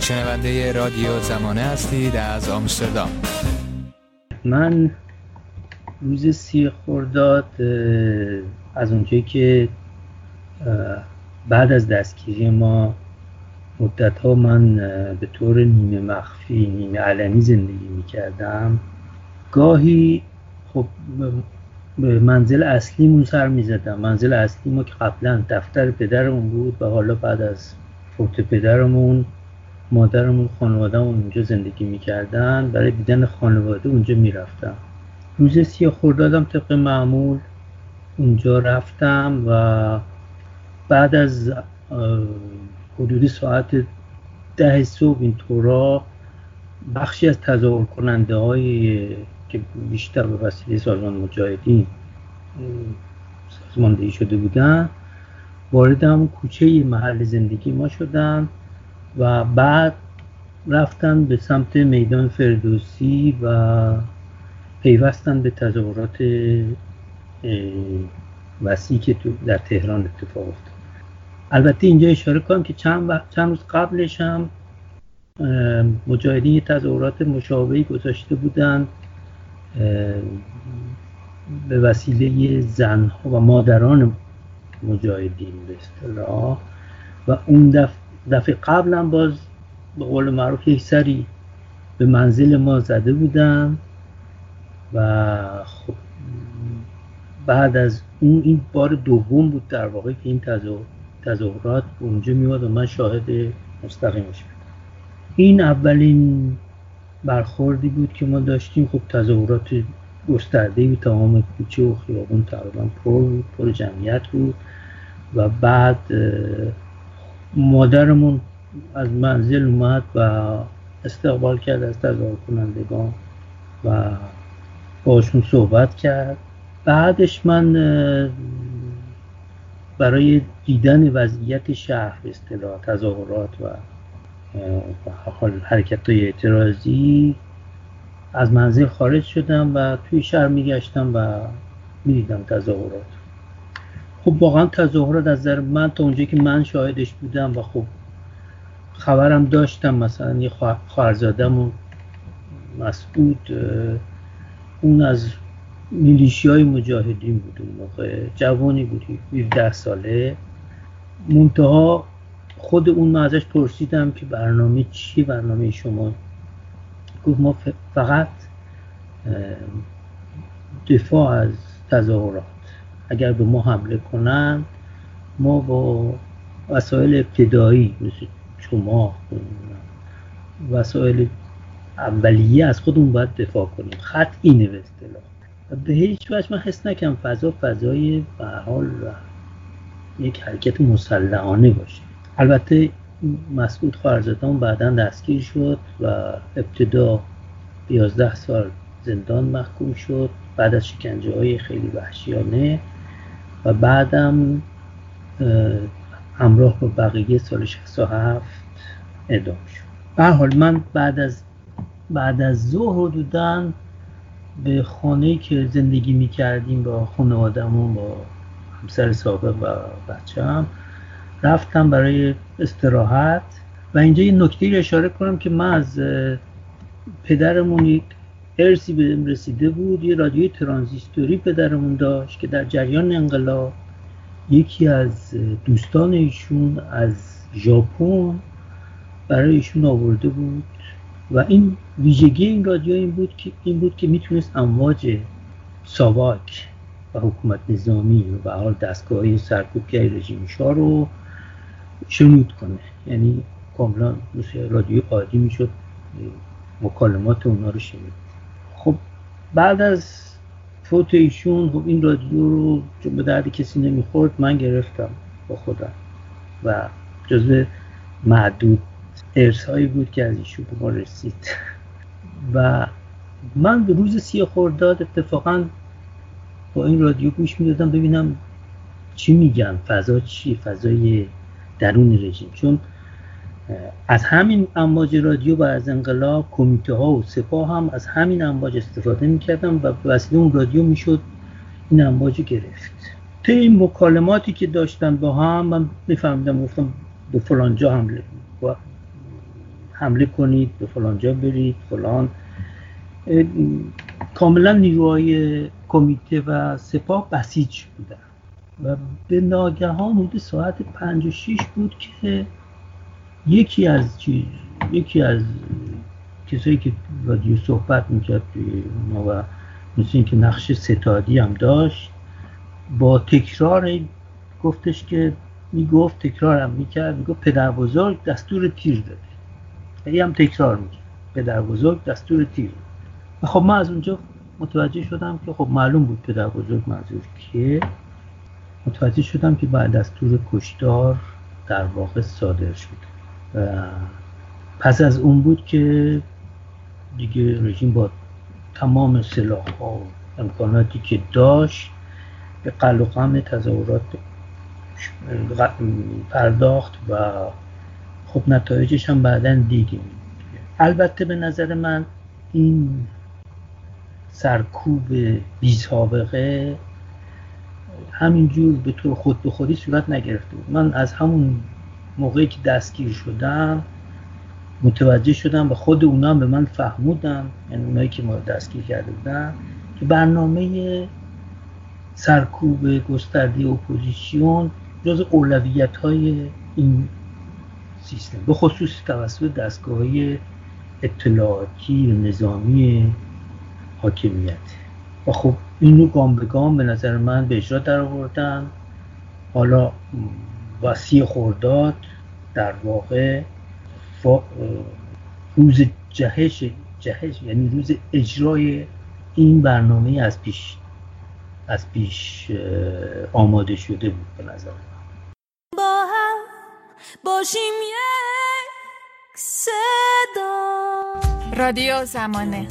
شنونده رادیو زمانه هستید از آمستردام. من روز سی خورداد از اونجایی که بعد از دستگیری ما مدت ها من به طور نیمه مخفی نیمه علنی زندگی می کردم گاهی خب به منزل اصلیمون سر می زدم منزل اصلی ما که قبلا دفتر پدرمون بود و حالا بعد از فوت پدرمون مادرمون خانوادهمون اونجا زندگی می‌کردن. برای دیدن خانواده اونجا می‌رفتم. روز سی خوردادم طبق معمول اونجا رفتم و بعد از حدود ساعت ده صبح این طورا بخشی از تظاهر کننده های که بیشتر به وسیله سازمان مجاهدین سازماندهی شده بودن وارد همون کوچه محل زندگی ما شدن. و بعد رفتن به سمت میدان فردوسی و پیوستن به تظاهرات وسیعی که در تهران اتفاق افتاد. البته اینجا اشاره کنم که چند, چند روز قبلش هم مجاهدین تظاهرات مشابهی گذاشته بودند به وسیله زنها و مادران مجاهدین به اصطلاح. و اون دفعه دفعه قبلا باز به قول معروف یک سری به منزل ما زده بودن و خب بعد از اون این بار دوم بود در واقع که این تظاهرات اونجا میواد و من شاهد مستقیمش بودم. این اولین برخوردی بود که ما داشتیم. خب تظاهرات گسترده بود تمام کوچه و خیابون تقریبا پر پر جمعیت بود و بعد مادرمون از منزل اومد و استقبال کرد از تظاهر کنندگان و باشون صحبت کرد. بعدش من برای دیدن وضعیت شهر به اصطلاح تظاهرات و حرکت های اعتراضی از منزل خارج شدم و توی شهر میگشتم و می‌دیدم تظاهرات. خب واقعا تظاهرات از نظر من تا اونجایی که من شاهدش بودم و خب خبرم داشتم مثلا یه خواهرزادم مسعود اون از میلیشی های مجاهدین بود اون موقع جوانی بود 17 ساله. منتها خود اون من ازش پرسیدم که برنامه چی برنامه شما؟ گفت ما فقط دفاع از تظاهرات. اگر به ما حمله کنند ما با وسایل ابتدایی مثل چماق وسایل اولیه از خودمون باید دفاع کنیم. خط اینه به اصطلاح. به هیچ وجه من حس نکنم فضا فضای به حال یک حرکت مسلحانه باشه. البته مسعود خواهرزادان بعدا دستگیر شد و ابتدا 11 سال زندان محکوم شد. بعد از شکنجه های خیلی وحشیانه و بعدم همراه با بقیه سال 67 اعدام شد. به حال من بعد از بعد از ظهر حدودا به خانه که زندگی می کردیم با خانوادمون با همسر سابق و بچه هم رفتم برای استراحت. و اینجا یه نکته اشاره کنم که من از پدرمون یک ارسی به رسیده بود. یه رادیوی ترانزیستوری پدرمون داشت که در جریان انقلاب یکی از دوستان ایشون از ژاپن برای ایشون آورده بود. و این ویژگی این رادیو این بود که این بود که می‌تونست امواج ساواک و حکومت نظامی و به حال دستگاهی سرکوبگری رژیم شاه رو شنود کنه. یعنی کاملا مثل رادیو عادی می‌شد. مکالمات اونا رو شنید. خب بعد از فوت ایشون خب این رادیو رو چون به درد کسی نمی‌خورد من گرفتم با خودم و جزو معدود هایی بود که از ایشون به ما رسید. و من به روز سی خورداد اتفاقا با این رادیو گوش می‌دادم ببینم چی میگن فضا چی فضای درون رژیم. چون از همین امواج رادیو و از انقلاب کمیته ها و سپاه هم از همین امواج استفاده می‌کردن و وسیله اون رادیو می‌شد این امواج گرفت. طی این مکالماتی که داشتن با هم من میفهمیدم گفتم به فلانجا حمله حمله کنید به فلان جا برید فلان. کاملا نیروهای کمیته و سپاه بسیج بودن. و به ناگهان حدود ساعت پنج و شیش بود که یکی از چیز یکی از کسایی که رادیو صحبت می‌کرد و مثل اینکه نقش ستادی هم داشت با تکرار گفتش که می‌گفت تکرار هم می‌کرد می‌گفت پدر بزرگ دستور تیر داده. ای هم تکرار می‌کرد. پدر بزرگ دستور تیر. و خب من از اونجا متوجه شدم که خب معلوم بود پدر بزرگ منظور کیه. متوجه شدم که بعد دستور کشتار در واقع صادر شده. پس از اون بود که دیگه رژیم با تمام سلاح ها و امکاناتی که داشت به قلقم تظاهرات پرداخت و خب نتایجش هم بعدا دیگه البته به نظر من این سرکوب بی سابقه همینجور به طور خود به خودی صورت نگرفته بود. من از همون موقعی که دستگیر شدم متوجه شدم و خود اونا به من فهمودن یعنی اونایی که ما دستگیر کرده بودن که برنامه سرکوب گسترده اپوزیسیون جز اولویت های این سیستم به خصوص توسط دستگاه های اطلاعاتی و نظامی حاکمیت. و خب این رو گام به گام به نظر من به اجرا در آوردن حالا وسیع خورداد در واقع روز جهش جهش یعنی روز اجرای این برنامه از پیش از پیش آماده شده بود به نظر با هم باشیم یک صدا. رادیو زمانه.